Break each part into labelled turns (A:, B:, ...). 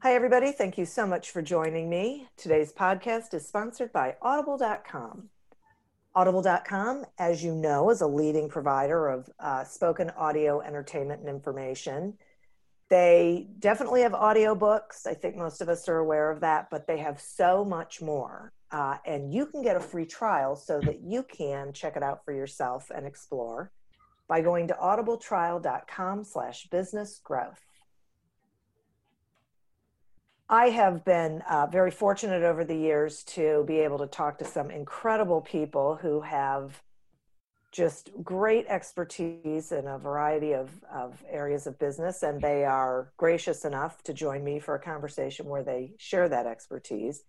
A: Hi, everybody. Thank you so much for joining me. Today's podcast is sponsored by Audible.com. Audible.com, as you know, is a leading provider of uh, spoken audio entertainment and information. They definitely have audiobooks. I think most of us are aware of that, but they have so much more. Uh, and you can get a free trial so that you can check it out for yourself and explore by going to audibletrial.com slash business growth. I have been uh, very fortunate over the years to be able to talk to some incredible people who have just great expertise in a variety of, of areas of business, and they are gracious enough to join me for a conversation where they share that expertise.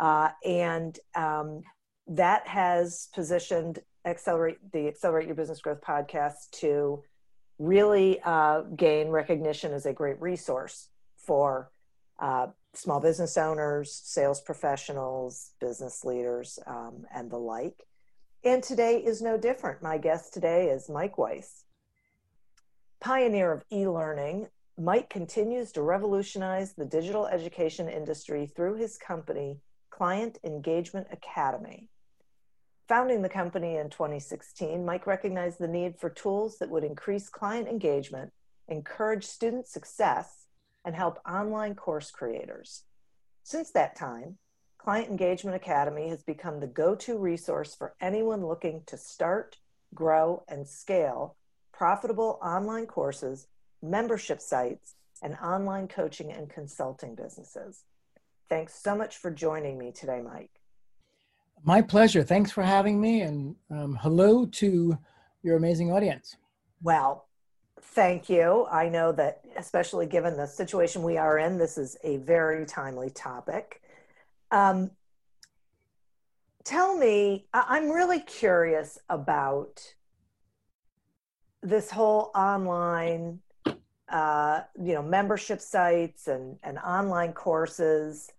A: Uh, and um, that has positioned accelerate the accelerate your business growth podcast to really uh, gain recognition as a great resource for uh, small business owners, sales professionals, business leaders, um, and the like. And today is no different. My guest today is Mike Weiss. Pioneer of e learning, Mike continues to revolutionize the digital education industry through his company, Client Engagement Academy. Founding the company in 2016, Mike recognized the need for tools that would increase client engagement, encourage student success, and help online course creators. Since that time, Client Engagement Academy has become the go to resource for anyone looking to start, grow, and scale profitable online courses, membership sites, and online coaching and consulting businesses. Thanks so much for joining me today, Mike.
B: My pleasure. Thanks for having me, and um, hello to your amazing audience.
A: Well, Thank you. I know that, especially given the situation we are in, this is a very timely topic. Um, tell me, I'm really curious about this whole online, uh, you know, membership sites and, and online courses.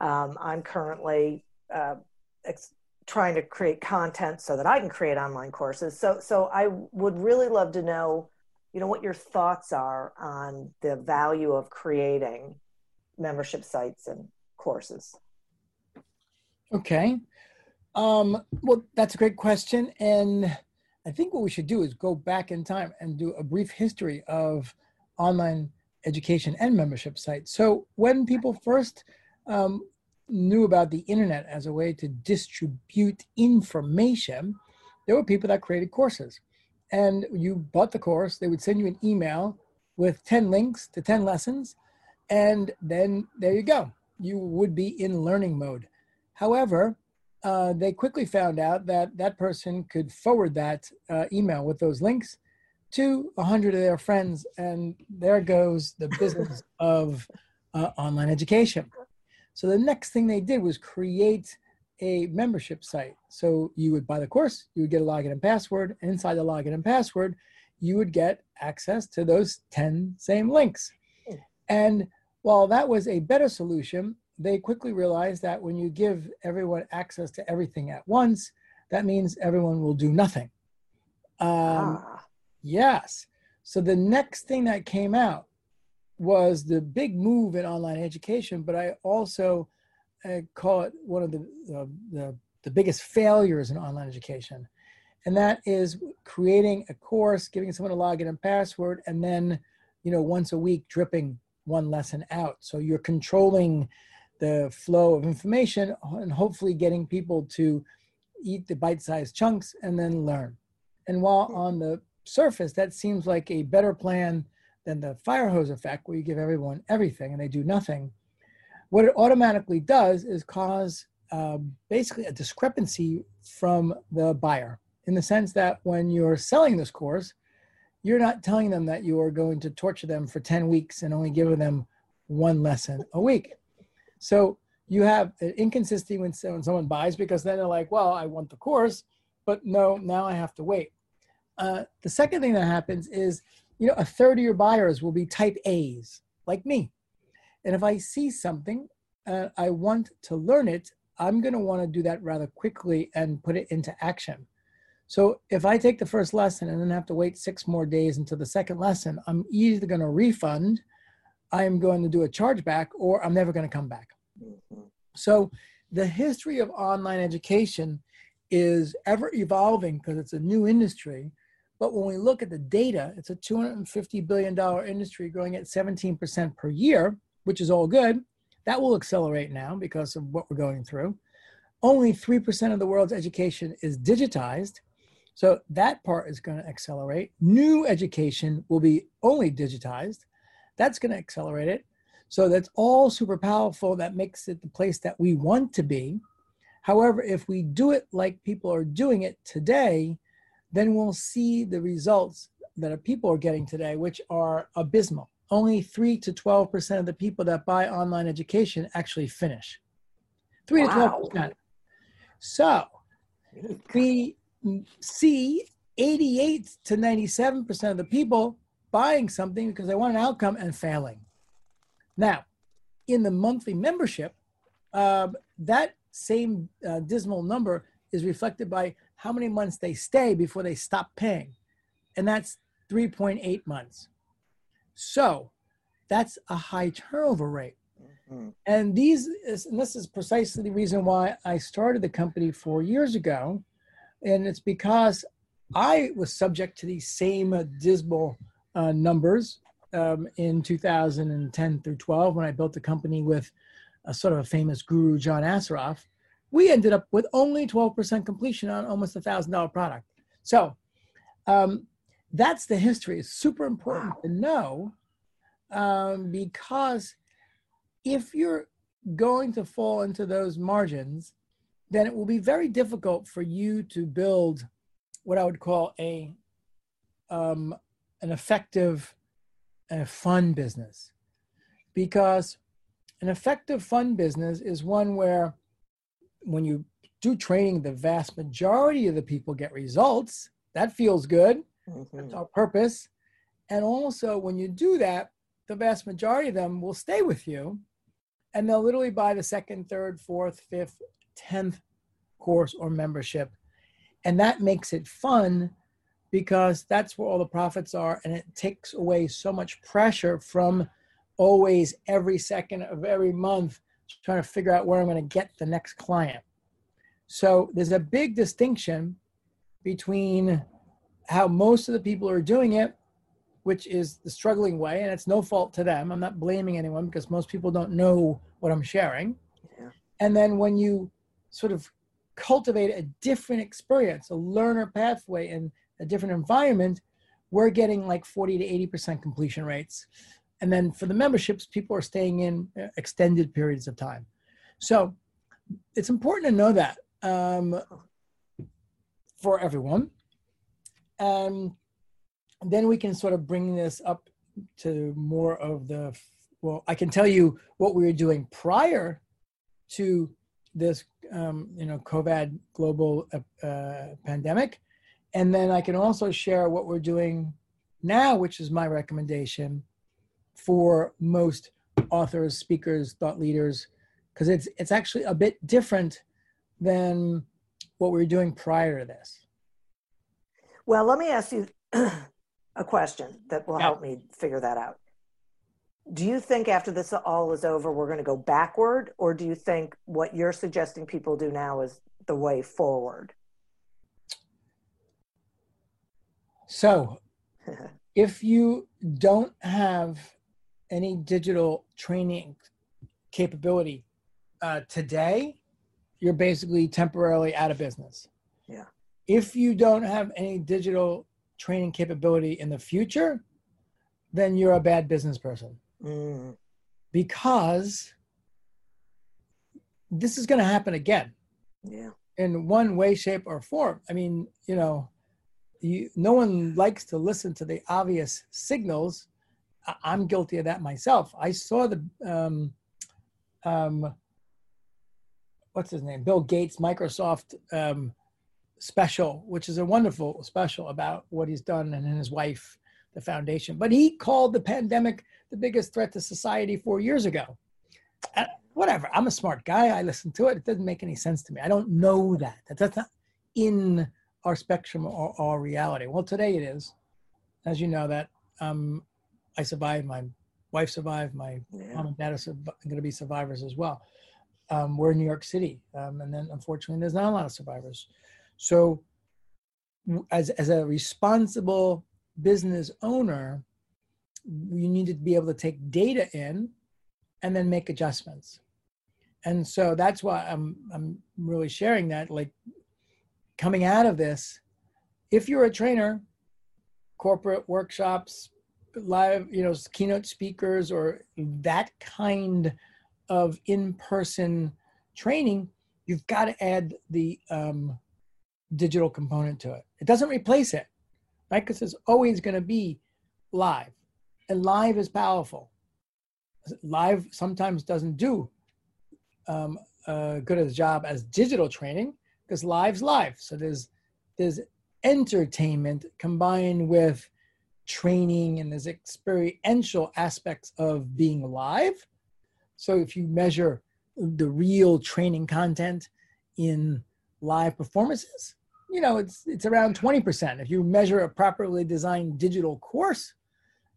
A: Um, I'm currently uh, ex- trying to create content so that I can create online courses. So, so I would really love to know you know what your thoughts are on the value of creating membership sites and courses.
B: Okay. Um, well that's a great question. And i think what we should do is go back in time and do a brief history of online education and membership sites. So when people first um, knew about the internet as a way to distribute information there were people that created courses and you bought the course, they would send you an email with 10 links to 10 lessons. And then there you go. You would be in learning mode. However, uh, they quickly found out that that person could forward that uh, email with those links to a hundred of their friends, and there goes the business of uh, online education. So the next thing they did was create a membership site. So you would buy the course, you would get a login and password, and inside the login and password, you would get access to those 10 same links. And while that was a better solution, they quickly realized that when you give everyone access to everything at once, that means everyone will do nothing. Um,
A: ah,
B: Yes. So the next thing that came out was the big move in online education, but I also uh, call it one of the, uh, the the biggest failures in online education, and that is creating a course, giving someone a login and password, and then you know once a week dripping one lesson out. So you're controlling the flow of information and hopefully getting people to eat the bite-sized chunks and then learn. And while on the surface that seems like a better plan than the fire hose effect where you give everyone everything and they do nothing what it automatically does is cause um, basically a discrepancy from the buyer in the sense that when you're selling this course you're not telling them that you are going to torture them for 10 weeks and only giving them one lesson a week so you have an inconsistency when when someone buys because then they're like well i want the course but no now i have to wait uh, the second thing that happens is, you know, a third of your buyers will be type A's, like me. And if I see something, and I want to learn it, I'm going to want to do that rather quickly and put it into action. So if I take the first lesson and then have to wait six more days until the second lesson, I'm either going to refund, I'm going to do a chargeback, or I'm never going to come back. Mm-hmm. So the history of online education is ever evolving because it's a new industry. But when we look at the data, it's a $250 billion industry growing at 17% per year, which is all good. That will accelerate now because of what we're going through. Only 3% of the world's education is digitized. So that part is going to accelerate. New education will be only digitized. That's going to accelerate it. So that's all super powerful. That makes it the place that we want to be. However, if we do it like people are doing it today, then we'll see the results that people are getting today, which are abysmal. Only 3 to 12% of the people that buy online education actually finish. 3
A: Wow.
B: to 12%. So we see 88 to 97% of the people buying something because they want an outcome and failing. Now, in the monthly membership, um, that same uh, dismal number is reflected by how many months they stay before they stop paying. And that's 3.8 months. So that's a high turnover rate.
A: Mhm.
B: And these is, and this is precisely the reason why I started the company four years ago. And it's because I was subject to these same uh, dismal uh, numbers um, in 2010 through 12 when I built the company with a sort of a famous guru, John Assaraf. We ended up with only 12% completion on almost a thousand dollar product. So um, that's the history. It's super important
A: Wow.
B: to know um, because if you're going to fall into those margins, then it will be very difficult for you to build what I would call a um, an effective and a fun business, because an effective fun business is one where when you do training, the vast majority of the people get results. That feels good. That's
A: Mhm.
B: our purpose. And also, when you do that, the vast majority of them will stay with you and they'll literally buy the second, third, fourth, fifth, tenth course or membership. And that makes it fun because that's where all the profits are. And it takes away so much pressure from always every second of every month trying to figure out where I'm going to get the next client. So there's a big distinction between how most of the people are doing it, which is the struggling way, and it's no fault to them. I'm not blaming anyone because most people don't know what I'm sharing.
A: Yeah.
B: And then when you sort of cultivate a different experience, a learner pathway, in a different environment, we're getting like 40 to 80% completion rates. And then for the memberships, people are staying in uh, extended periods of time. So it's important to know that um, for everyone. Um, then we can sort of bring this up to more of the well i can tell you what we were doing prior to this um, you know covid global uh, uh, pandemic. And then i can also share what we're doing now which is my recommendation for most authors speakers thought leaders because it's it's actually a bit different than what we were doing prior to this
A: well let me ask you a question that will
B: Yeah.
A: help me figure that out. Do you think after this all is over, we're going to go backward, or do you think what you're suggesting people do now is the way forward?
B: So, if you don't have any digital training capability uh, today, you're basically temporarily out of business.
A: Yeah.
B: If you don't have any digital training capability in the future, then you're a bad business person
A: Mm,
B: because this is going to happen again
A: yeah.
B: in one way, shape, or form. I mean, you know, you, no one likes to listen to the obvious signals. I, I'm guilty of that myself. I saw the, um, um, what's his name? Bill Gates, Microsoft um, special, which is a wonderful special about what he's done and his wife, the foundation. But he called the pandemic the biggest threat to society four years ago. Uh, whatever. I'm a smart guy. I listen to it. It doesn't make any sense to me. I don't know that. That- That's not in our spectrum or our reality. Well, today it is. As you know, that um, I survived. My wife survived. My
A: Yeah.
B: mom and dad are going to be survivors as well. Um, we're in New York City, um, and then unfortunately, there's not a lot of survivors. So, as as a responsible business owner, you need to be able to take data in and then make adjustments. And so that's why I'm I'm really sharing that. Like coming out of this, if you're a trainer, corporate workshops, live, you know, keynote speakers, or that kind of in-person training, you've got to add the um, digital component to it. It doesn't replace it, right? Because it's always going to be live, and live is powerful. Live sometimes doesn't do um, good as job as digital training because live's live. So there's there's entertainment combined with training and there's experiential aspects of being live. So if you measure the real training content in live performances, you know it's it's around 20%. If you measure a properly designed digital course,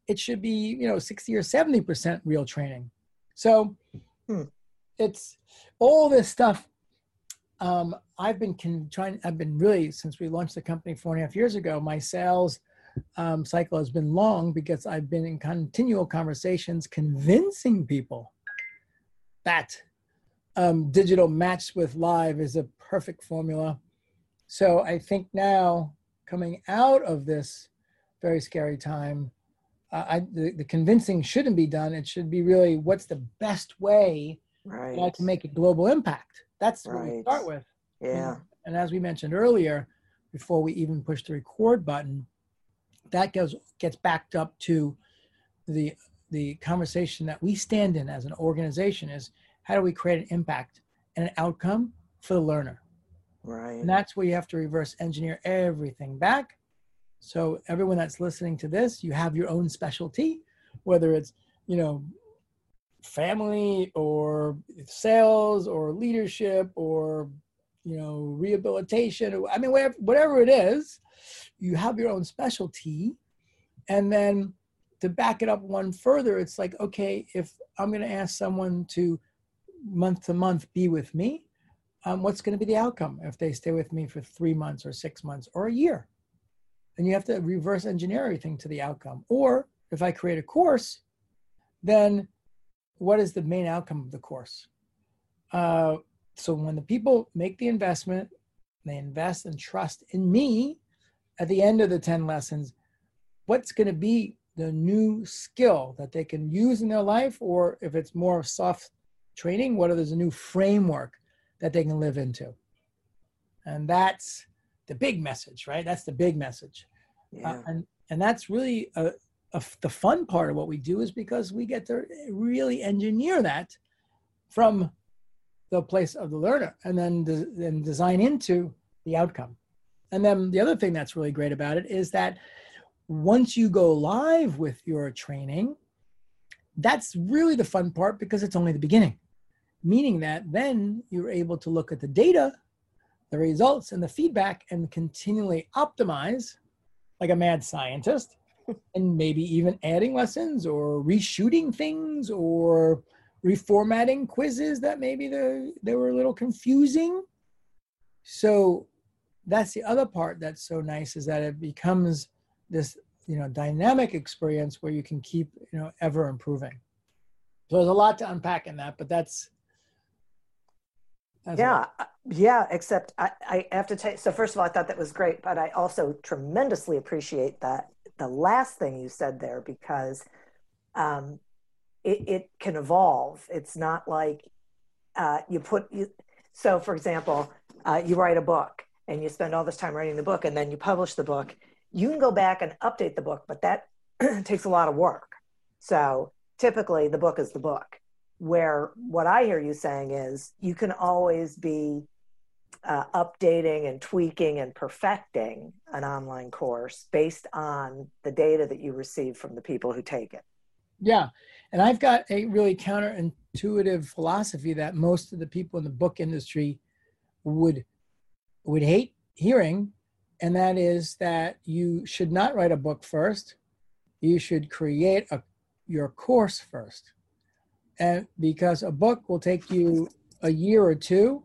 B: it should be you know 60 or 70% real training. So
A: Hmm.
B: it's all this stuff um, I've been con- trying. I've been really since we launched the company four and a half years ago. My sales um, cycle has been long because I've been in continual conversations, convincing people that um, digital matched with live is a perfect formula. So I think now, coming out of this very scary time, uh, I, the, the convincing shouldn't be done. It should be really what's the best way
A: Right.
B: that I can make a global impact. That's what we start with.
A: yeah.
B: And as we mentioned earlier, before we even push the record button, that goes gets backed up to the the conversation that we stand in as an organization is how do we create an impact and an outcome for the learner?
A: Right.
B: And that's where you have to reverse engineer everything back. So everyone that's listening to this, you have your own specialty, whether it's, you know, family or sales or leadership or you know rehabilitation or, i mean whatever, whatever it is you have your own specialty and then to back it up one further it's like okay if i'm going to ask someone to month to month be with me um, what's going to be the outcome if they stay with me for three months or six months or a year and you have to reverse engineer everything to the outcome or if i create a course then what is the main outcome of the course? Uh, so when the people make the investment, they invest and trust in me at the end of the 10 lessons, what's going to be the new skill that they can use in their life? Or if it's more soft training, what is a new framework that they can live into? And that's the big message, right? That's the big message.
A: Yeah.
B: Uh, and And that's really a, a, the fun part of what we do is because we get to really engineer that from the place of the learner and then de- then design into the outcome. And then the other thing that's really great about it is that once you go live with your training, that's really the fun part because it's only the beginning. Meaning that then you're able to look at the data, the results, and the feedback and continually optimize like a mad scientist and maybe even adding lessons or reshooting things or reformatting quizzes that maybe they, they were a little confusing. So that's the other part that's so nice is that it becomes this you know dynamic experience where you can keep you know ever improving. So there's a lot to unpack in that, but that's,
A: that's yeah, what. yeah. Except I, I have to tell you. So first of all, I thought that was great, but I also tremendously appreciate that the last thing you said there because um, it, it can evolve. It's not like uh, you put you. So, for example, uh, you write a book and you spend all this time writing the book, and then you publish the book. You can go back and update the book, but that takes a lot of work. So, typically, the book is the book. Where what I hear you saying is you can always be uh, updating and tweaking and perfecting an online course based on the data that you receive from the people who take it.
B: Yeah. And I've got a really counterintuitive philosophy that most of the people in the book industry would would hate hearing, and that is that you should not write a book first. You should create a your course first. And because a book will take you a year or two,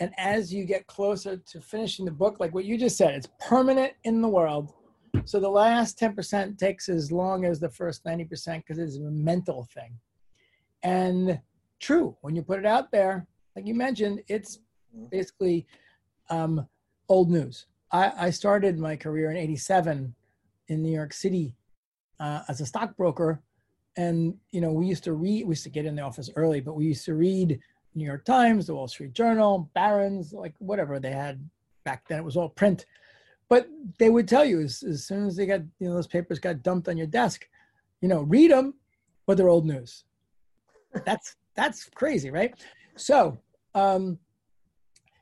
B: and as you get closer to finishing the book, like what you just said, it's permanent in the world so the last 10% takes as long as the first 90% because it's a mental thing. And true, when you put it out there, like you mentioned, it's basically um, old news. I, I started my career in 87 in New York City uh, as a stockbroker. And, you know, we used to read, we used to get in the office early, but we used to read New York Times, the Wall Street Journal, Barron's, like whatever they had back then. It was all print. But they would tell you as, as soon as they got you know those papers got dumped on your desk you know read them but they're old news. That's that's crazy right? So um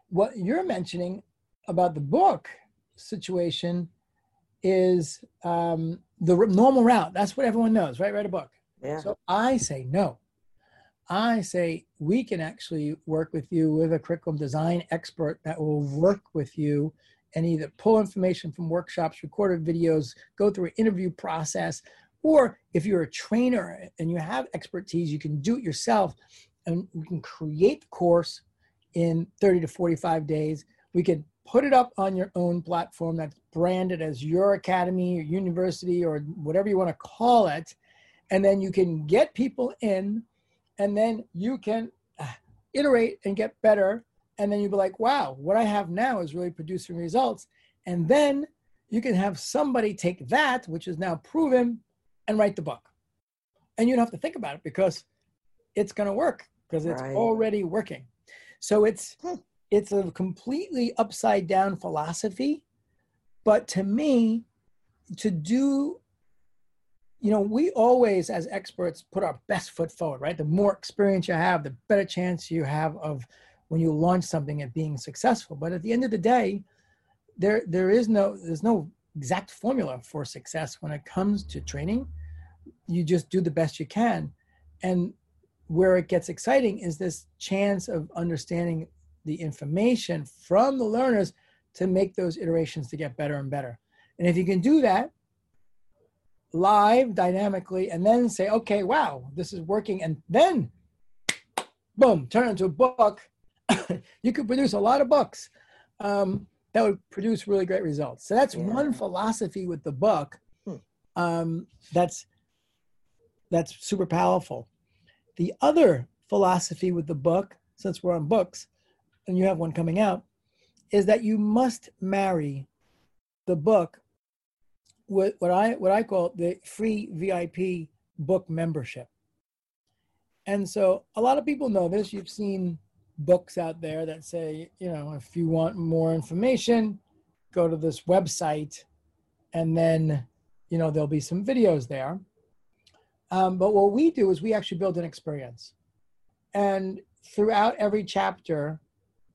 B: what you're mentioning about the book situation is um the normal route. That's what everyone knows right? Write a book
A: yeah.
B: so i say no i say we can actually work with you with a curriculum design expert that will work with you and either pull information from workshops, recorded videos, go through an interview process, or if you're a trainer and you have expertise, you can do it yourself and we can create the course in 30 to 45 days. We can put it up on your own platform that's branded as your academy or university or whatever you want to call it. And then you can get people in and then you can uh, iterate and get better and then you'd be like, wow, what I have now is really producing results. And then you can have somebody take that, which is now proven, and write the book. And you don't have to think about it because it's going to work because it's right. already working. So it's hmm. it's a completely upside down philosophy. But to me, to do, you know, we always as experts put our best foot forward, right? The more experience you have, the better chance you have of when you launch something and being successful. But at the end of the day, there there is no there's no exact formula for success when it comes to training. You just do the best you can. And where it gets exciting is this chance of understanding the information from the learners to make those iterations to get better and better. And if you can do that live dynamically and then say, okay, wow, this is working, and then boom, turn into a book you could produce a lot of books um, that would produce really great results. So that's yeah. one philosophy with the book hmm. um, that's that's super powerful. The other philosophy with the book, since we're on books, and you have one coming out, is that you must marry the book with what I what I call the free VIP book membership. And so a lot of people know this. You've seen books out there that say, you know, if you want more information, go to this website and then you know, there'll be some videos there. Um, but what we do is we actually build an experience. And throughout every chapter,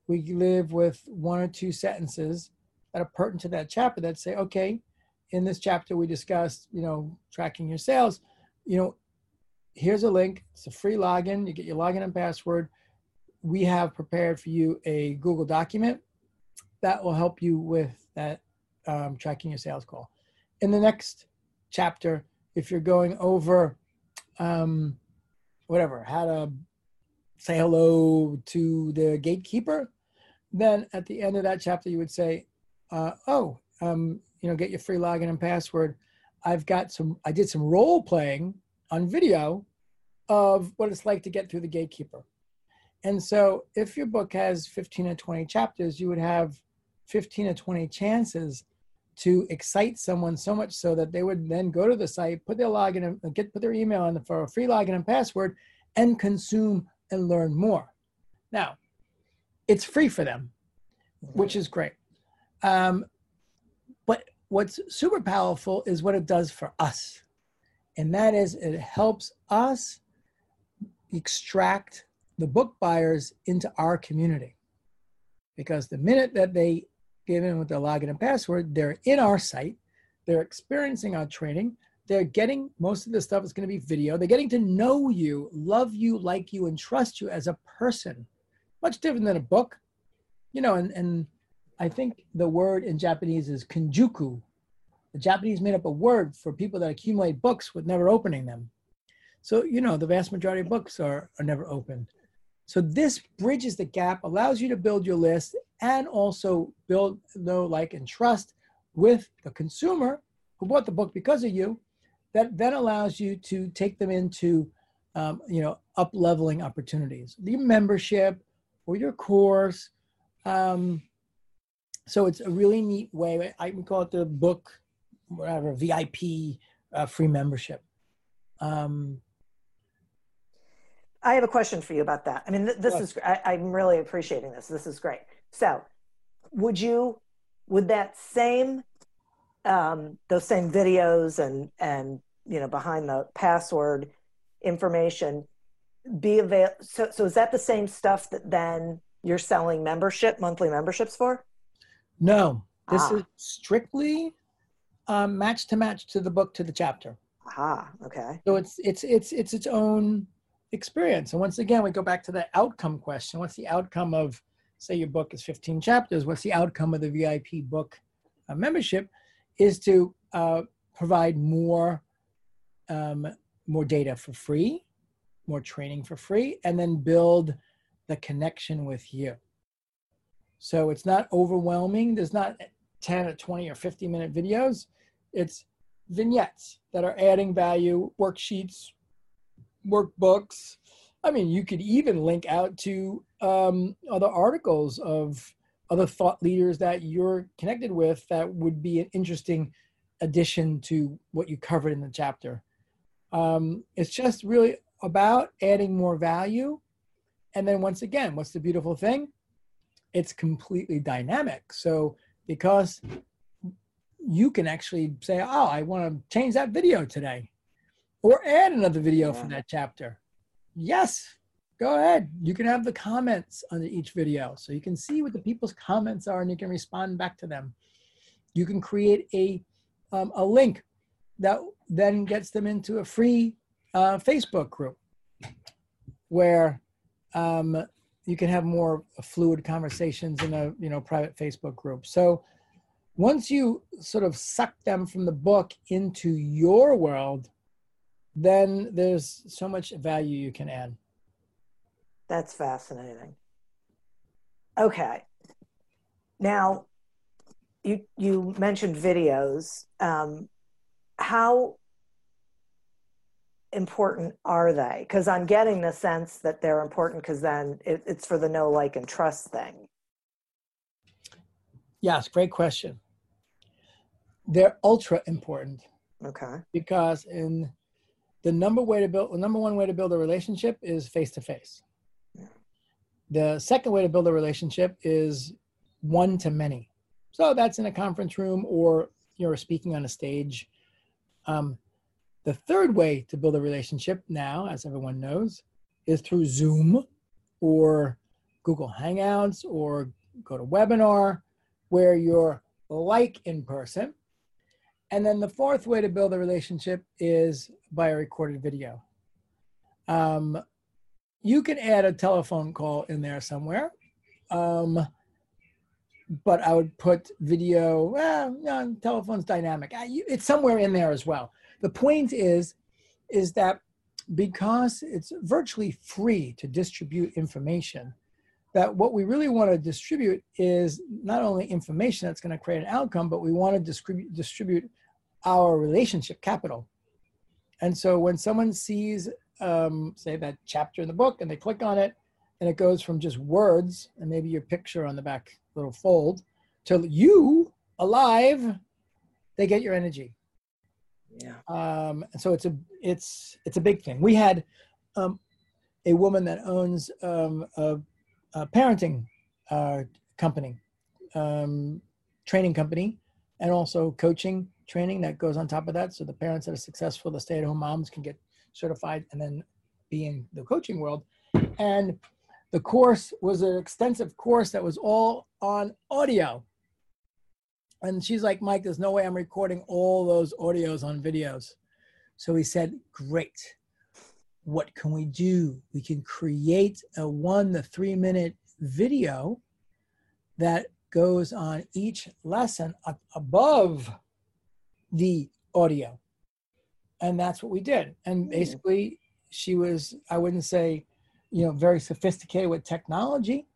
B: we live with one or two sentences that are pertinent to that chapter that say, okay, in this chapter we discussed, you know, tracking your sales. You know, here's a link. It's a free login. You get your login and password. We have prepared for you a Google document that will help you with that um, tracking your sales call. In the next chapter, if you're going over um, whatever, how to say hello to the gatekeeper, then at the end of that chapter, you would say, uh, oh, um, you know, get your free login and password. I've got some, I did some role playing on video of what it's like to get through the gatekeeper. And so if your book has 15 or 20 chapters, you would have 15 or 20 chances to excite someone so much so that they would then go to the site, put their login and get put their email in for a free login and password and consume and learn more. Now, it's free for them, which is great. Um, what's super powerful is what it does for us. And that is it helps us extract the book buyers into our community. Because the minute that they give in with their login and password, they're in our site, they're experiencing our training, they're getting most of the stuff is going to be video. They're getting to know you, love you, like you, and trust you as a person. Much different than a book. You know, and, and I think the word in Japanese is kinjuku. The Japanese made up a word for people that accumulate books with never opening them. So, you know, the vast majority of books are, are never opened. So this bridges the gap, allows you to build your list and also build, know, like, and trust with the consumer who bought the book because of you that then allows you to take them into um, you know up leveling opportunities the membership or your course um, so it's a really neat way. I can call it the book whatever vip uh, free membership. Um,
A: i have a question for you about that. I mean th- this is I, i'm really appreciating this. This is great. So would you would that same um, those same videos and and you know behind the password information be available so, so is that the same stuff that then you're selling membership monthly memberships for
B: no this ah. is strictly um, match to match to the book to the chapter.
A: Ah okay.
B: So it's it's it's it's its own experience. And once again we go back to the outcome question. What's the outcome of say your book is 15 chapters? What's the outcome of the vip book uh, membership is to uh, provide more um, more data for free, more training for free, and then build the connection with you. So it's not overwhelming. There's not 10 or 20 or 50 minute videos. It's vignettes that are adding value, worksheets, workbooks. I mean, you could even link out to um, other articles of other thought leaders that you're connected with that would be an interesting addition to what you covered in the chapter. Um, it's just really about adding more value. And then once again, what's the beautiful thing? It's completely dynamic. So because you can actually say, oh, I want to change that video today or add another video yeah. for that chapter. Yes, go ahead. You can have the comments under each video. So you can see what the people's comments are and you can respond back to them. You can create a, um, a link that then gets them into a free uh, Facebook group where um, you can have more fluid conversations in a you know private Facebook group. So once you sort of suck them from the book into your world, then there's so much value you can add.
A: That's fascinating. Okay. Now, you you mentioned videos. Um, how important are they? Because I'm getting the sense that they're important because then it, it's for the know, like, and trust thing.
B: Yes, great question. They're ultra important.
A: Okay.
B: Because in the number way to build the number one way to build a relationship is face to face. The second way to build a relationship is one to many. So that's in a conference room or you're speaking on a stage Um, the third way to build a relationship now, as everyone knows, is through Zoom or Google Hangouts or go to webinar where you're like in person. And then the fourth way to build a relationship is by a recorded video. Um, you can add a telephone call in there somewhere. Um, but I would put video, well, no, telephone's dynamic. I, it's somewhere in there as well. The point is, is that because it's virtually free to distribute information, that what we really want to distribute is not only information that's going to create an outcome, but we want to distribute, distribute our relationship capital. And so when someone sees, um, say, that chapter in the book and they click on it, and it goes from just words and maybe your picture on the back little fold to you alive, they get your energy.
A: Yeah.
B: Um, and so it's a it's it's a big thing. We had um, a woman that owns um, a, a parenting uh, company, um, training company, and also coaching training that goes on top of that. So the parents that are successful, the stay-at-home moms, can get certified and then be in the coaching world. And the course was an extensive course that was all on audio. And she's like, Mike, there's no way I'm recording all those audios on videos. So he said, Great. What can we do? We can create a one to three minute video that goes on each lesson above the audio. And that's what we did. And mm-hmm. basically, she was, I wouldn't say, you know, very sophisticated with technology.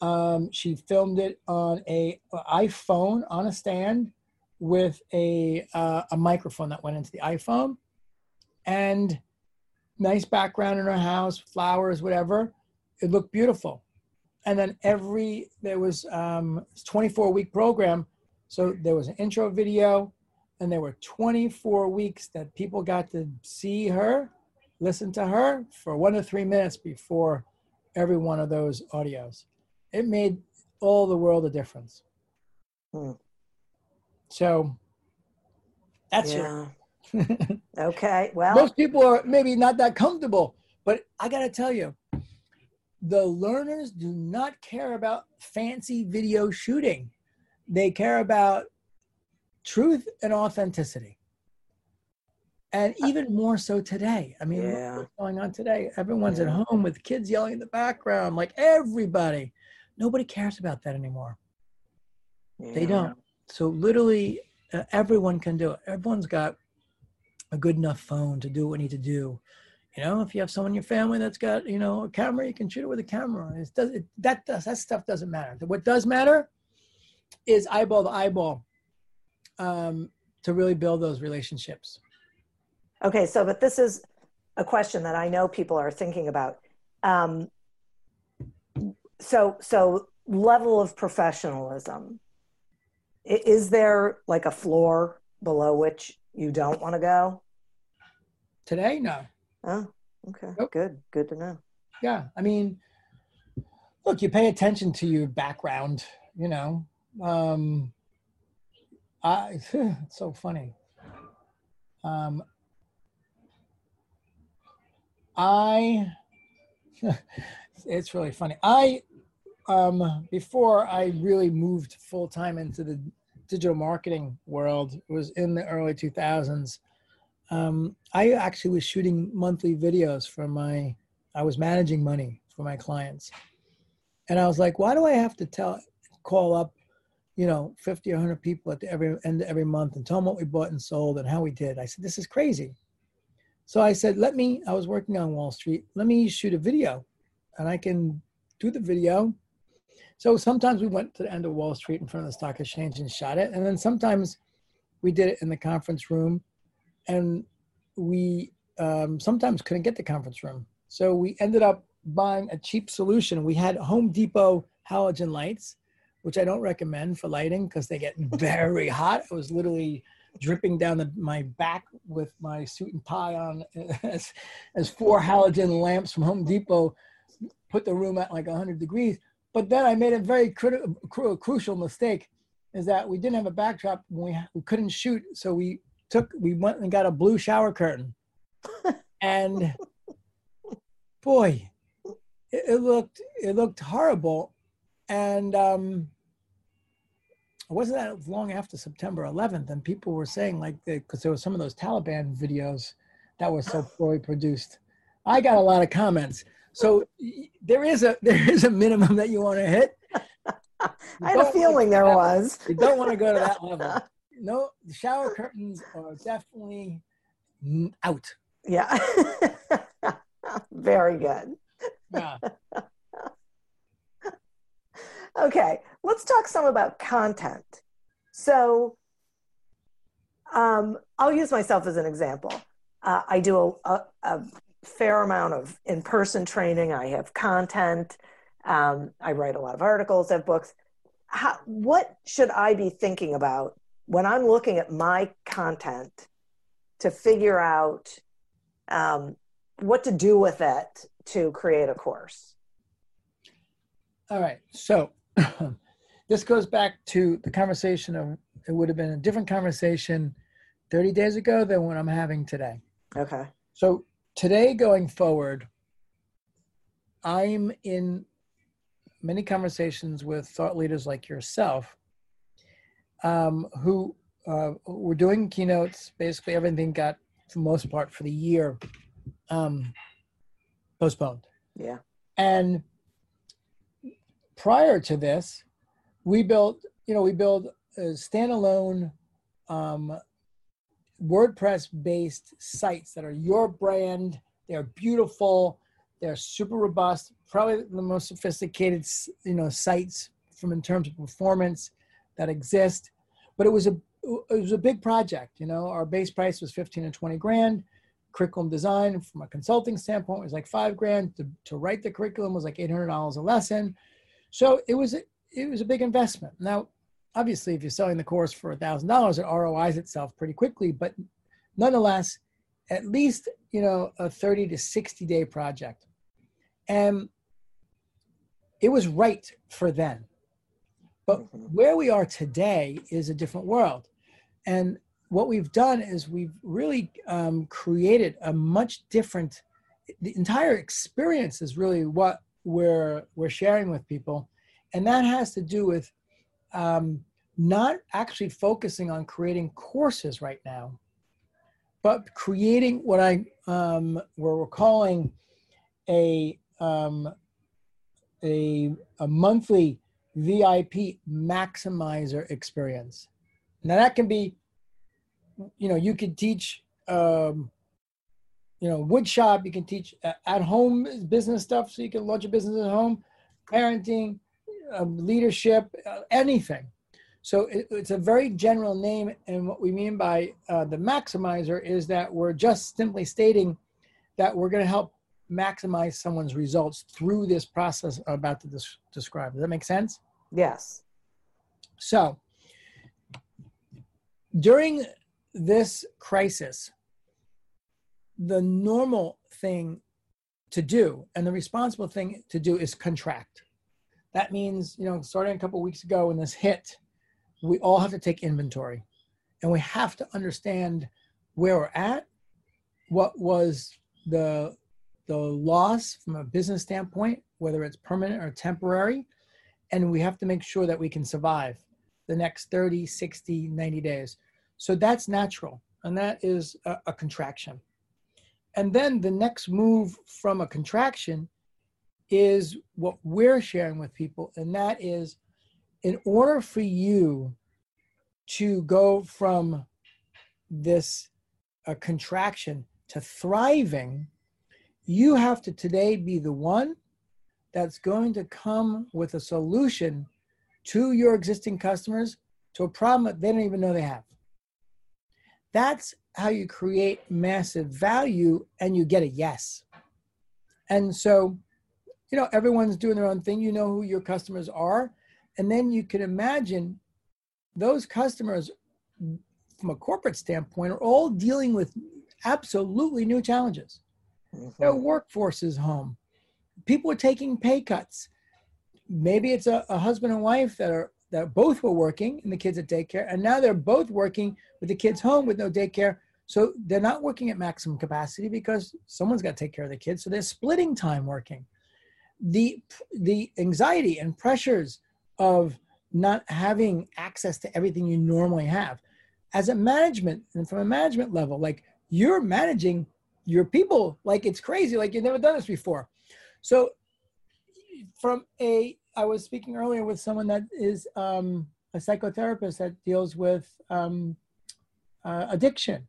B: Um, she filmed it on a, iPhone on a stand with a uh, a microphone that went into the iPhone, and nice background in her house, flowers, whatever. It looked beautiful. And then every there was um, 24 week program, so there was an intro video, and there were 24 weeks that people got to see her listen to her for one to three minutes before every one of those audios. It made all the world a difference.
A: Hmm.
B: So that's
A: Yeah.
B: it.
A: Okay. Well,
B: Most people are maybe not that comfortable, but I got to tell you, the learners do not care about fancy video shooting. They care about truth and authenticity. And even more so today. I mean,
A: Yeah.
B: what's going on today? Everyone's
A: Yeah.
B: at home with kids yelling in the background, like everybody. Nobody cares about that anymore. They don't. So literally, uh, everyone can do it. Everyone's got a good enough phone to do what we need to do. You know, if you have someone in your family that's got you know a camera, you can shoot it with a camera. It does it, that does that stuff doesn't matter. What does matter is eyeball to eyeball um, to really build those relationships.
A: Okay, so but this is a question that I know people are thinking about. Um, so so level of professionalism. Is there like a floor below which you don't want to go?
B: Today, no.
A: Oh, okay,
B: Nope.
A: good, good to know.
B: Yeah, I mean, look, you pay attention to your background. You know, um, I it's so funny. Um, I it's really funny. I um, before I really moved full time into the digital marketing world it was in the early 2000s. Um, I actually was shooting monthly videos for my. I was managing money for my clients, and I was like, why do I have to tell call up, you know, 50 or 100 people at the every end of every month and tell them what we bought and sold and how we did? I said, this is crazy. So I said, let me, I was working on Wall Street, let me shoot a video and I can do the video. So sometimes we went to the end of Wall Street in front of the stock exchange and shot it. And then sometimes we did it in the conference room and we um, sometimes couldn't get the conference room. So we ended up buying a cheap solution. We had Home Depot halogen lights, which I don't recommend for lighting because they get very hot. It was literally dripping down the, my back with my suit and tie on as, as four halogen lamps from Home Depot put the room at like 100 degrees. But then I made a very critical, cru- crucial mistake is that we didn't have a backdrop when we, we couldn't shoot. So we took we went and got a blue shower curtain, and boy, it, it looked it looked horrible, and um, it wasn't that long after September 11th, and people were saying like because there was some of those Taliban videos that were so poorly produced. I got a lot of comments. So there is a there is a minimum that you want to hit.
A: I had a feeling there was.
B: You don't want to go to that level. No, the shower curtains are definitely out.
A: Yeah. Very good.
B: Yeah.
A: okay, let's talk some about content. So, um, I'll use myself as an example. Uh, I do a, a, a, fair amount of in person training, I have content, um, I write a lot of articles, have books. How, what should I be thinking about when I'm looking at my content to figure out um, what to do with it to create a course?
B: All right. So this goes back to the conversation of it would have been a different conversation 30 days ago than what I'm having today.
A: Okay.
B: So today going forward, I'm in many conversations with thought leaders like yourself um, who uh, were doing keynotes. Basically, everything got, for the most part, for the year um, postponed.
A: Yeah.
B: And prior to this, we built, you know, we built a standalone um, WordPress based sites that are your brand. They're beautiful. They're super robust. Probably the most sophisticated, you know, sites from in terms of performance that exist. But it was a it was a big project. You know, our base price was 15 and 20 grand. Curriculum design from a consulting standpoint was like five grand. To, to write the curriculum was like $800 a lesson. So it was it was a big investment. Now, obviously, if you're selling the course for $1,000, it ROIs itself pretty quickly. But nonetheless, at least you know a 30 to 60 day project, and it was right for then. But mm-hmm. where we are today is a different world. And what we've done is we've really um, created a much different, the entire experience is really what we're, we're sharing with people. And that has to do with um, not actually focusing on creating courses right now, but creating what I, um, we're calling a, um, a, a monthly VIP maximizer experience. Now that can be, you know, you could teach, um, you know, wood shop. You can teach at home business stuff, so you can launch a business at home, parenting, um, leadership, uh, anything. So it, it's a very general name, and what we mean by uh, the maximizer is that we're just simply stating that we're going to help maximize someone's results through this process I'm about to des- describe. Does that make sense?
A: Yes.
B: So during this crisis, the normal thing to do and the responsible thing to do is contract. That means, you know, starting a couple weeks ago when this hit, we all have to take inventory and we have to understand where we're at, what was the the loss from a business standpoint, whether it's permanent or temporary, and we have to make sure that we can survive the next 30, 60, 90 days. So that's natural, and that is a, a contraction. And then the next move from a contraction is what we're sharing with people, and that is in order for you to go from this a contraction to thriving, you have to today be the one that's going to come with a solution to your existing customers to a problem that they don't even know they have. That's how you create massive value and you get a yes. And so, you know, everyone's doing their own thing. You know who your customers are. And then you can imagine those customers, from a corporate standpoint, are all dealing with absolutely new challenges. Mm-hmm. Their workforce is home. People are taking pay cuts. Maybe it's a, a husband and wife that are that both were working and the kids at daycare, and now they're both working with the kids home with no daycare. So they're not working at maximum capacity because someone's got to take care of the kids. So they're splitting time working. The the anxiety and pressures of not having access to everything you normally have. As a management and from a management level, like you're managing your people like it's crazy, like you've never done this before. So from a I was speaking earlier with someone that is um, a psychotherapist that deals with um, uh, addiction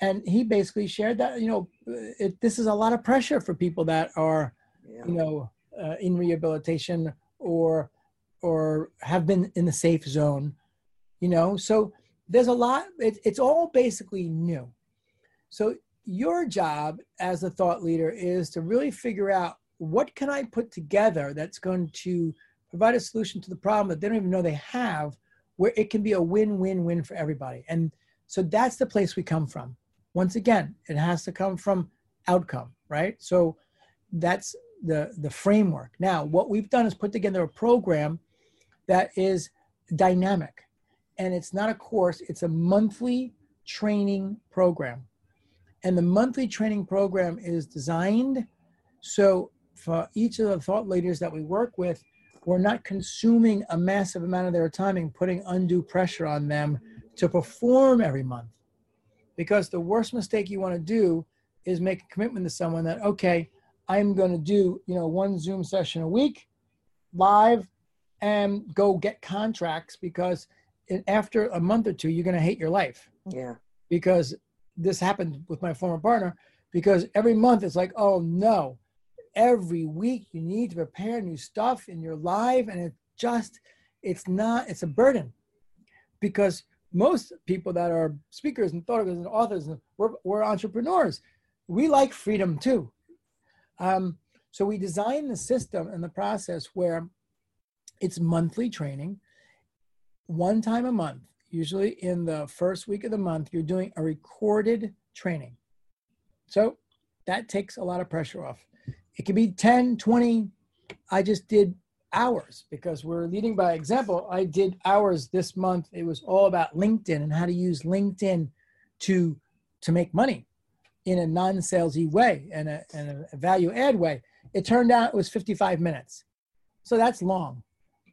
B: and he basically shared that you know it, this is a lot of pressure for people that are yeah. you know uh, in rehabilitation or or have been in the safe zone you know so there's a lot it, it's all basically new so your job as a thought leader is to really figure out what can i put together that's going to provide a solution to the problem that they don't even know they have where it can be a win-win-win for everybody and so that's the place we come from once again, it has to come from outcome, right? So that's the the framework. Now, what we've done is put together a program that is dynamic. And it's not a course, it's a monthly training program. And the monthly training program is designed so for each of the thought leaders that we work with, we're not consuming a massive amount of their time and putting undue pressure on them to perform every month because the worst mistake you want to do is make a commitment to someone that okay i'm going to do you know one zoom session a week live and go get contracts because after a month or two you're going to hate your life
A: yeah
B: because this happened with my former partner because every month it's like oh no every week you need to prepare new stuff in your live and it just it's not it's a burden because most people that are speakers and thought and authors, we're, we're entrepreneurs. We like freedom too. Um, so we design the system and the process where it's monthly training, one time a month. Usually in the first week of the month, you're doing a recorded training. So that takes a lot of pressure off. It could be 10, 20. I just did hours because we're leading by example. I did hours this month. It was all about LinkedIn and how to use LinkedIn to to make money in a non-salesy way and a, and a value add way. It turned out it was 55 minutes. So that's long.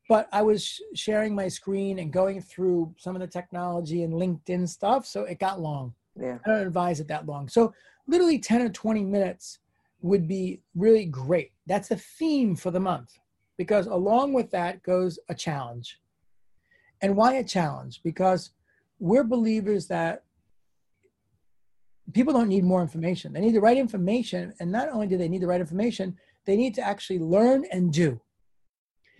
B: But I was sharing my screen and going through some of the technology and LinkedIn stuff. So it got long.
A: Yeah.
B: I don't advise it that long. So literally 10 or 20 minutes would be really great. That's the theme for the month because along with that goes a challenge. And why a challenge? Because we're believers that people don't need more information. They need the right information. And not only do they need the right information, they need to actually learn and do.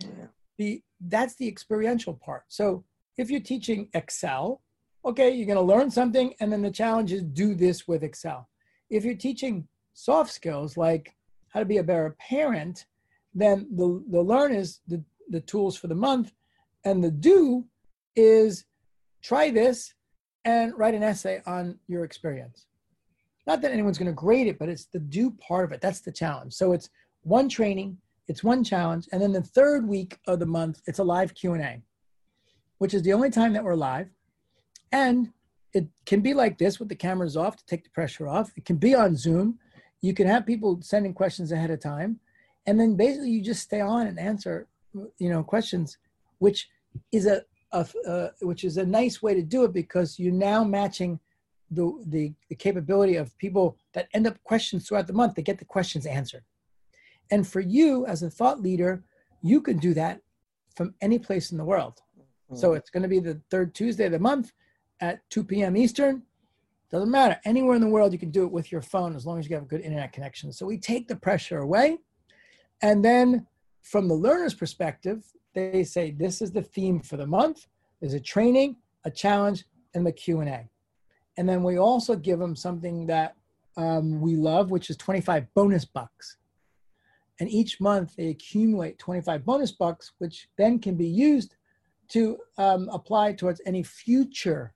B: Yeah. The, that's the experiential part. So if you're teaching Excel, okay, you're going to learn something, and then the challenge is do this with Excel. If you're teaching soft skills like how to be a better parent, then the, the learn is the, the tools for the month, and the do is try this and write an essay on your experience. Not that anyone's going to grade it, but it's the do part of it. That's the challenge. So it's one training, it's one challenge, and then the third week of the month, it's a live Q&A, which is the only time that we're live. And it can be like this with the cameras off to take the pressure off. It can be on Zoom. You can have people sending questions ahead of time and then basically you just stay on and answer you know questions which is a, a uh, which is a nice way to do it because you're now matching the, the the capability of people that end up questions throughout the month they get the questions answered and for you as a thought leader you can do that from any place in the world mm-hmm. so it's going to be the third tuesday of the month at 2 p.m eastern doesn't matter anywhere in the world you can do it with your phone as long as you have a good internet connection so we take the pressure away and then from the learner's perspective, they say this is the theme for the month. There's a training, a challenge, and the Q&A. And then we also give them something that um, we love, which is 25 bonus bucks. And each month they accumulate 25 bonus bucks, which then can be used to um, apply towards any future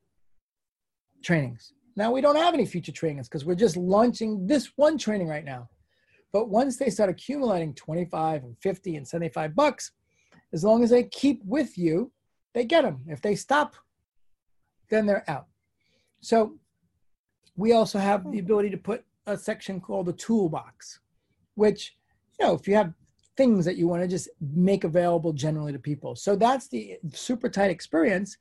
B: trainings. Now, we don't have any future trainings because we're just launching this one training right now. But once they start accumulating 25 and 50 and 75 bucks, as long as they keep with you, they get them. If they stop, then they're out. So we also have the ability to put a section called the toolbox, which, you know, if you have things that you want to just make available generally to people. So that's the super tight experience.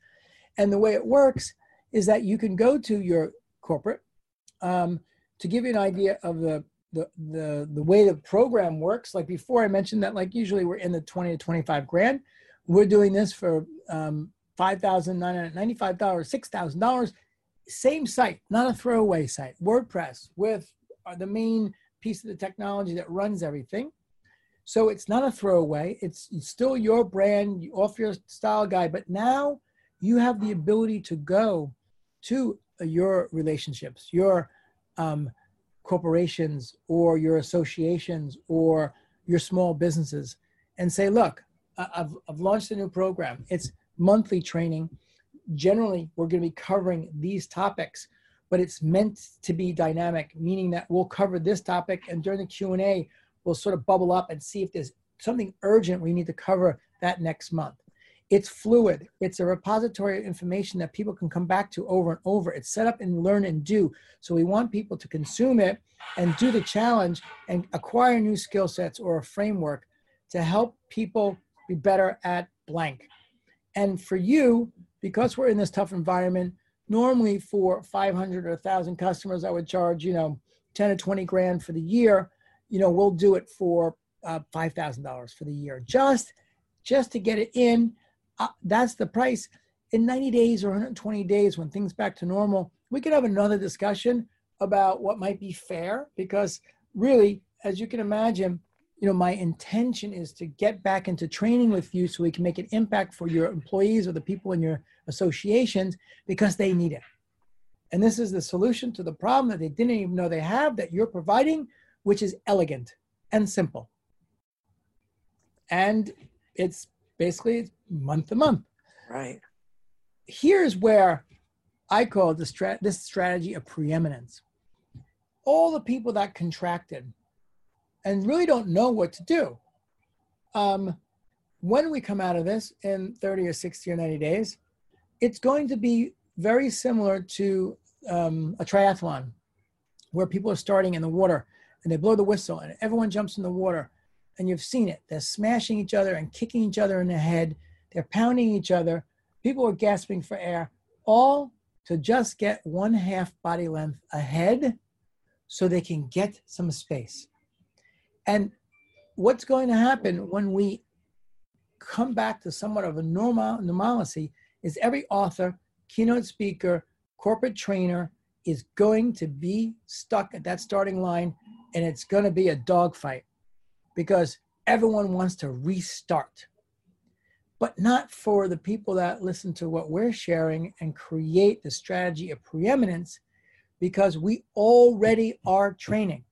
B: And the way it works is that you can go to your corporate. Um, to give you an idea of the, the, the, the way the program works, like before I mentioned that, like usually we're in the 20 to 25 grand. We're doing this for um, $5,995, $6,000, same site, not a throwaway site. WordPress with uh, the main piece of the technology that runs everything. So it's not a throwaway. It's, still your brand, off your style guide, but now you have the ability to go to your relationships, your um, corporations, or your associations, or your small businesses, and say, look, I've, I've launched a new program. It's monthly training. Generally, we're going to be covering these topics, but it's meant to be dynamic, meaning that we'll cover this topic, and during the Q and A, we'll sort of bubble up and see if there's something urgent we need to cover that next month. It's fluid. It's a repository of information that people can come back to over and over. It's set up and learn and do. So we want people to consume it and do the challenge and acquire new skill sets or a framework to help people be better at blank. And for you, because we're in this tough environment, normally for 500 or 1,000 customers, I would charge, you know, 10 to 20 grand for the year. You know, we'll do it for uh, $5,000 for the year, just just to get it in uh, that's the price. In 90 days or 120 days, when things back to normal, we could have another discussion about what might be fair because really, as you can imagine, you know, my intention is to get back into training with you so we can make an impact for your employees or the people in your associations because they need it. And this is the solution to the problem that they didn't even know they have that you're providing, which is elegant and simple. And it's basically month to month.
A: Right.
B: Here's where I call this, strat- this strategy a preeminence. All the people that contracted and really don't know what to do. Um, when we come out of this in 30 or 60 or 90 days, it's going to be very similar to um, a triathlon where people are starting in the water and they blow the whistle and everyone jumps in the water and you've seen it. They're smashing each other and kicking each other in the head. They're pounding each other. People are gasping for air, all to just get one half body length ahead so they can get some space. And what's going to happen when we come back to somewhat of a normal normalcy is every author, keynote speaker, corporate trainer is going to be stuck at that starting line and it's going to be a dogfight because everyone wants to restart, but not for the people that listen to what we're sharing and create the strategy of preeminence because we already are training.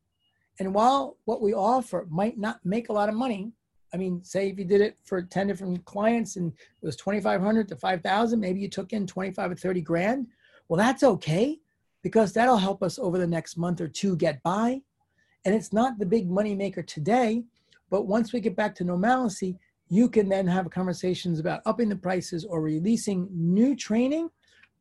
B: And while what we offer might not make a lot of money, I mean, say if you did it for 10 different clients and it was 2,500 to 5,000, maybe you took in 25 or 30 grand. Well, that's okay because that'll help us over the next month or two get by. And it's not the big money maker today, but once we get back to normalcy, you can then have conversations about upping the prices or releasing new training,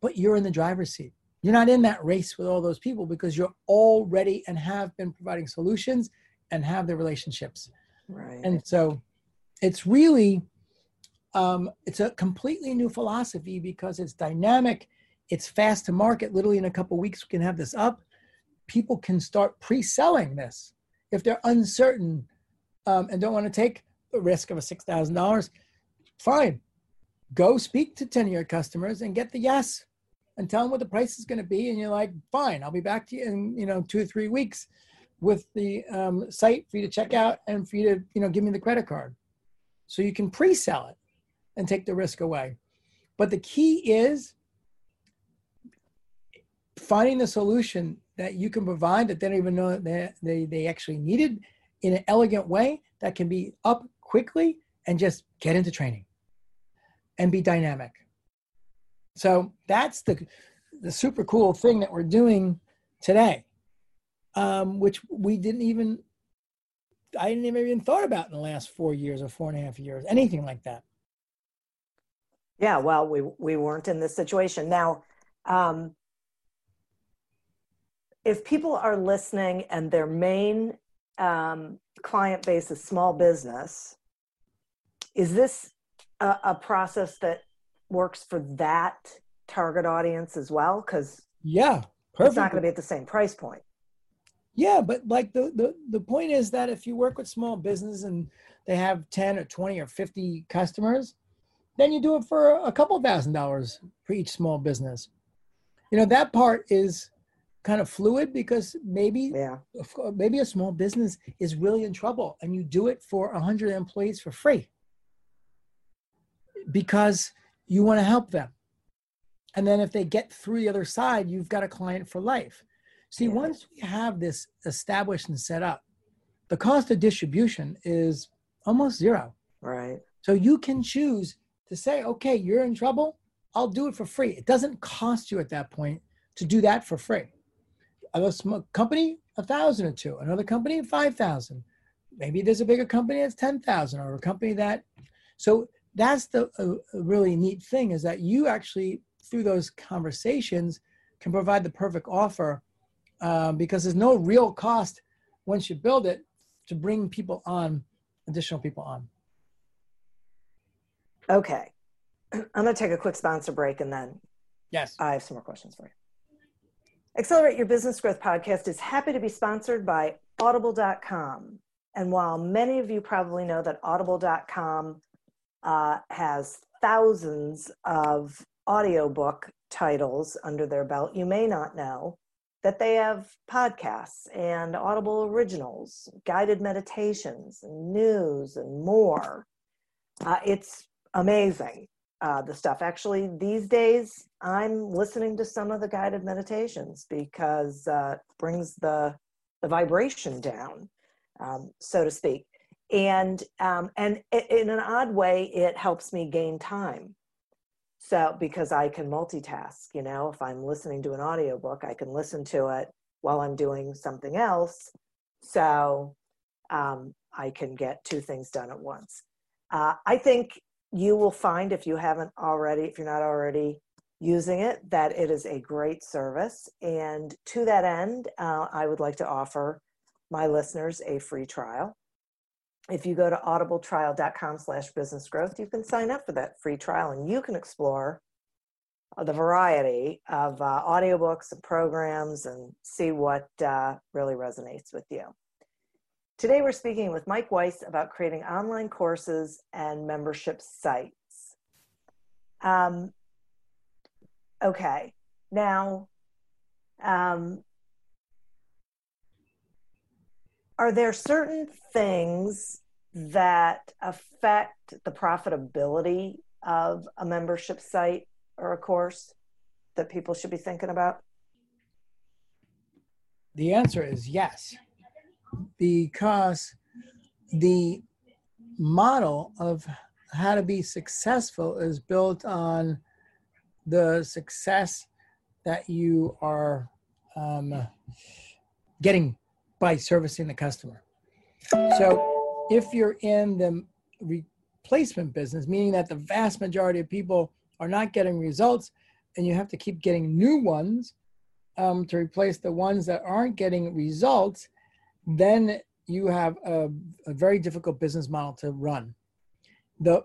B: but you're in the driver's seat. You're not in that race with all those people because you're already and have been providing solutions and have the relationships.
A: Right.
B: And so it's really um, it's a completely new philosophy because it's dynamic, it's fast to market. Literally in a couple weeks, we can have this up. People can start pre-selling this if they're uncertain um, and don't want to take the risk of a six thousand dollars, fine. Go speak to ten of your customers and get the yes, and tell them what the price is going to be. And you're like, fine, I'll be back to you in you know two or three weeks with the um, site for you to check out and for you to you know give me the credit card, so you can pre-sell it and take the risk away. But the key is finding the solution that you can provide that they don't even know that they, they actually needed in an elegant way that can be up quickly and just get into training and be dynamic. So that's the the super cool thing that we're doing today, um, which we didn't even I didn't even thought about in the last four years or four and a half years, anything like that.
A: Yeah, well, we we weren't in this situation. Now, um, if people are listening and their main um, client base is small business, is this a, a process that works for that target audience as well? Because
B: Yeah,
A: it's not going to be at the same price point.
B: Yeah, but like the, the the point is that if you work with small business and they have 10 or 20 or 50 customers, then you do it for a couple thousand dollars for each small business. You know, that part is kind of fluid because maybe
A: Yeah.
B: maybe a small business is really in trouble and you do it for a 100 employees for free because you want to help them. And then if they get through the other side, you've got a client for life. See,
A: Yeah.
B: once we have this established and set up, the cost of distribution is almost zero.
A: Right.
B: So you can choose to say, okay, you're in trouble. I'll do it for free. It doesn't cost you at that point to do that for free. Other small company, a thousand or two. Another company, five thousand. Maybe there's a bigger company that's ten thousand, or a company that. So that's the uh, really neat thing is that you actually through those conversations can provide the perfect offer um, because there's no real cost once you build it to bring people on, additional people on.
A: Okay. I'm going to take a quick sponsor break and then
B: Yes.
A: I have some more questions for you. Accelerate Your Business Growth podcast is happy to be sponsored by Audible.com. And while many of you probably know that Audible.com uh, has thousands of audiobook titles under their belt, you may not know that they have podcasts and Audible originals, guided meditations, and news, and more. Uh, it's amazing uh, the stuff. Actually, these days I'm listening to some of the guided meditations because uh, it brings the the vibration down, um, so to speak. And um, and in an odd way, it helps me gain time. So because I can multitask, you know, if I'm listening to an audiobook, I can listen to it while I'm doing something else. So um, I can get two things done at once. Uh, I think you will find if you haven't already, if you're not already using it, that it is a great service. And to that end, uh, I would like to offer my listeners a free trial. If you go to audibletrial.com slash business growth, you can sign up for that free trial and you can explore the variety of uh, audiobooks and programs and see what uh, really resonates with you. Today, we're speaking with Mike Weiss about creating online courses and membership sites. Um, okay, now, um, are there certain things that affect the profitability of a membership site or a course that people should be thinking about?
B: The answer is yes, because the model of how to be successful is built on the success that you are um, getting by servicing the customer. So, if you're in the replacement business, meaning that the vast majority of people are not getting results and you have to keep getting new ones um, to replace the ones that aren't getting results, then you have a, a very difficult business model to run. The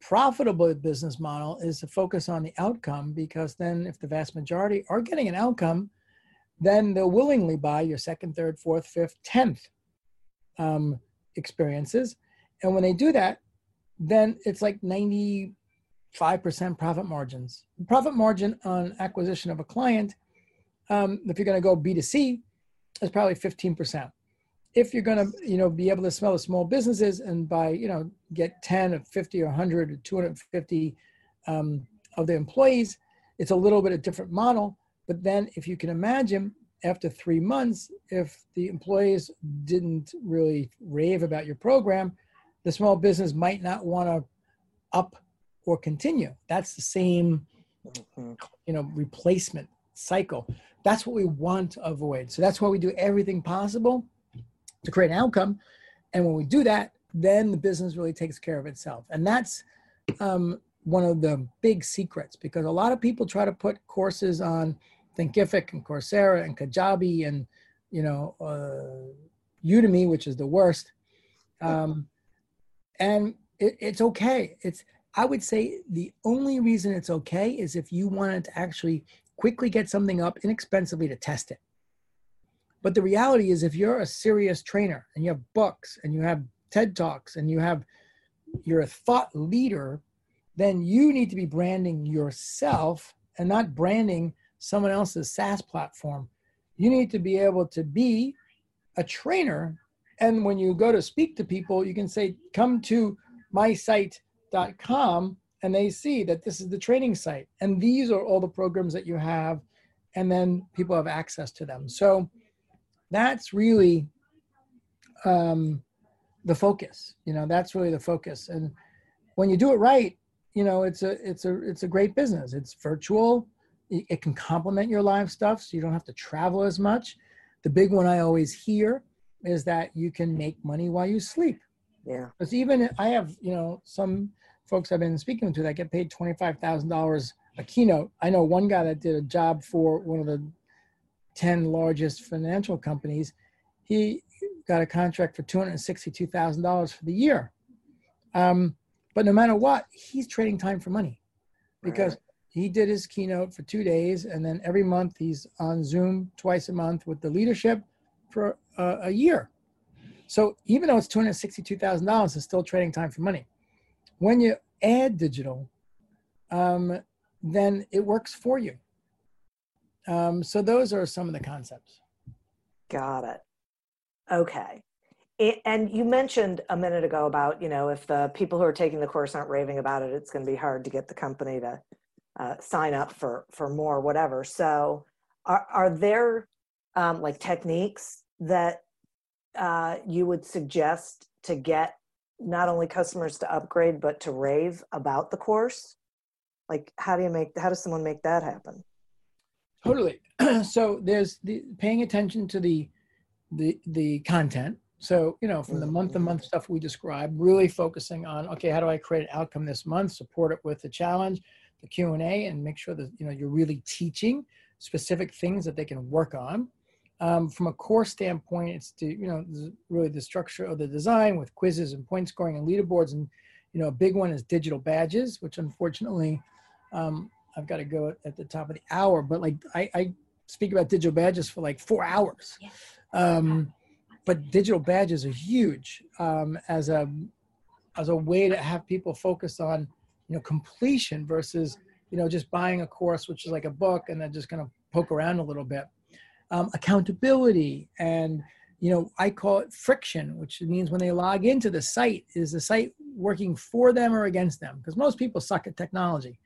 B: profitable business model is to focus on the outcome because then, if the vast majority are getting an outcome, then they'll willingly buy your second, third, fourth, fifth, tenth um, experiences. And when they do that, then it's like 95% profit margins. Profit margin on acquisition of a client um, if you're going to go B2C, is probably 15%. If you're going to, you know, be able to smell the small businesses and buy, you know, get 10 or 50 or 100 or 250 um, of the employees, it's a little bit of different model. But then if you can imagine after three months, if the employees didn't really rave about your program, the small business might not want to up or continue. That's the same, you know, replacement cycle. That's what we want to avoid. So that's why we do everything possible to create an outcome. And when we do that, then the business really takes care of itself. And that's um, one of the big secrets because a lot of people try to put courses on Thinkific and Coursera and Kajabi and you know uh, Udemy, which is the worst. Um, and it, it's okay. It's I would say the only reason it's okay is if you wanted to actually quickly get something up inexpensively to test it. But the reality is, if you're a serious trainer and you have books and you have TED Talks and you have you're a thought leader, then you need to be branding yourself and not branding someone else's SaaS platform. You need to be able to be a trainer. And when you go to speak to people, you can say, come to my site.com and they see that this is the training site. And these are all the programs that you have. And then people have access to them. So that's really um, the focus. You know, that's really the focus. And when you do it right, you know, it's a it's a it's a great business. It's virtual. It can complement your live stuff, so you don't have to travel as much. The big one I always hear is that you can make money while you sleep.
A: Yeah.
B: Because even I have, you know, some folks I've been speaking to that get paid twenty five thousand dollars a keynote. I know one guy that did a job for one of the ten largest financial companies. He got a contract for two hundred sixty two thousand dollars for the year. Um, but no matter what, he's trading time for money because right. he did his keynote for two days, and then every month he's on Zoom twice a month with the leadership for uh, a year. So even though it's two hundred sixty-two thousand dollars, it's still trading time for money. When you add digital, um, then it works for you. Um, so those are some of the concepts.
A: Got it. Okay. It, and you mentioned a minute ago about you know if the people who are taking the course aren't raving about it, it's going to be hard to get the company to uh, sign up for for more whatever. So are are there um, like techniques that uh, you would suggest to get not only customers to upgrade but to rave about the course? Like how do you make how does someone make that happen?
B: Totally. so there's the paying attention to the the the content so, you know, from the month to month stuff we described, really focusing on, okay, how do I create an outcome this month, support it with the challenge, the Q&A, and make sure that, you know, you're really teaching specific things that they can work on. Um, from a course standpoint, it's to, you know, really the structure of the design with quizzes and point scoring and leaderboards. And, you know, a big one is digital badges, which unfortunately, um, I've got to go at the top of the hour, but like I, I speak about digital badges for like four hours. Um, but digital badges are huge um, as a as a way to have people focus on you know completion versus you know just buying a course which is like a book and then just kind of poke around a little bit. Um, accountability and you know i call it friction which means when they log into the site is the site working for them or against them? Because most people suck at technology.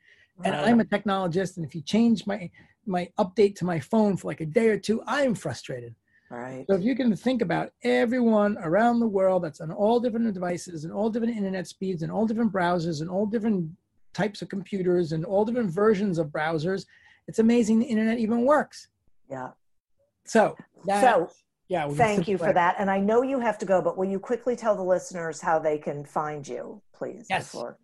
B: And i'm a technologist and if you change my my update to my phone for like a day or two i'm frustrated
A: Right.
B: So if you can think about everyone around the world that's on all different devices and all different internet speeds and all different browsers and all different types of computers and all different versions of browsers, it's amazing the internet even works.
A: Yeah.
B: So
A: that, so yeah. Thank you for that. And I know you have to go, but will you quickly tell the listeners how they can find you, please?
B: Yes. Before?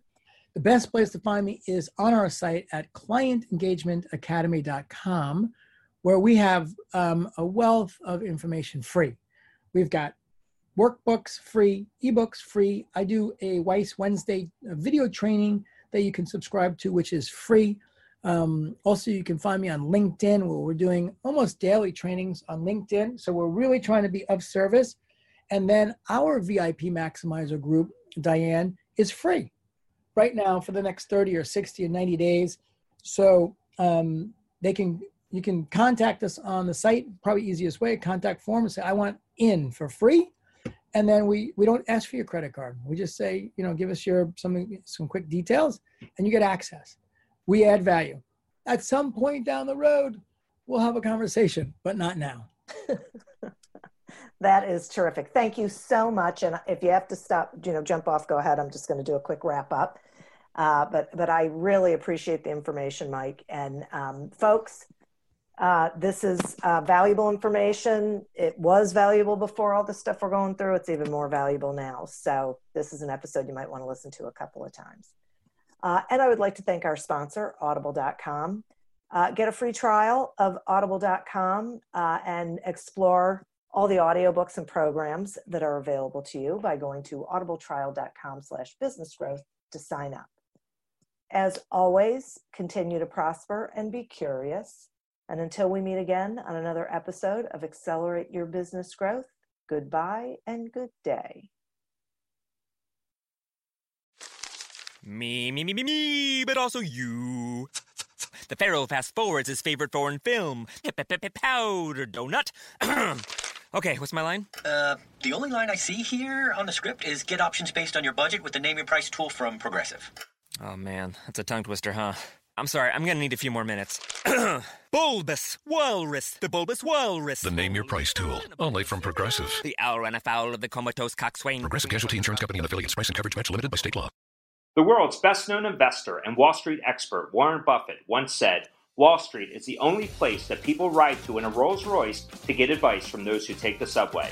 B: The best place to find me is on our site at clientengagementacademy.com where we have um, a wealth of information free. We've got workbooks free, ebooks free. I do a Weiss Wednesday video training that you can subscribe to, which is free. Um, also, you can find me on LinkedIn where we're doing almost daily trainings on LinkedIn. So we're really trying to be of service. And then our VIP Maximizer group, Diane, is free right now for the next 30 or 60 or 90 days. So um, they can you can contact us on the site, probably easiest way, contact form and say, I want in for free. And then we, we don't ask for your credit card. We just say, you know, give us your some, some quick details and you get access. We add value. At some point down the road, we'll have a conversation, but not now.
A: that is terrific. Thank you so much. And if you have to stop, you know, jump off, go ahead. I'm just going to do a quick wrap up. Uh, but but I really appreciate the information, Mike. And um, folks, uh, this is uh, valuable information. It was valuable before all the stuff we're going through. It's even more valuable now. So this is an episode you might want to listen to a couple of times. Uh, and I would like to thank our sponsor, Audible.com. Uh, get a free trial of Audible.com uh, and explore all the audiobooks and programs that are available to you by going to audibletrial.com slash business growth to sign up. As always, continue to prosper and be curious. And until we meet again on another episode of Accelerate Your Business Growth, goodbye and good day.
C: Me, me, me, me, me, but also you. The Pharaoh fast forwards his favorite foreign film, Powder Donut. okay, what's my line?
D: Uh, the only line I see here on the script is get options based on your budget with the name your price tool from Progressive.
C: Oh man, that's a tongue twister, huh? I'm sorry, I'm gonna need a few more minutes. bulbous Walrus, the Bulbous Walrus.
E: The name your price tool, only from Progressive.
C: The owl ran afoul of the comatose coxswain.
E: Progressive Casualty Insurance Company and affiliates. Price and coverage match limited by state law.
F: The world's best known investor and Wall Street expert, Warren Buffett, once said Wall Street is the only place that people ride to in a Rolls Royce to get advice from those who take the subway.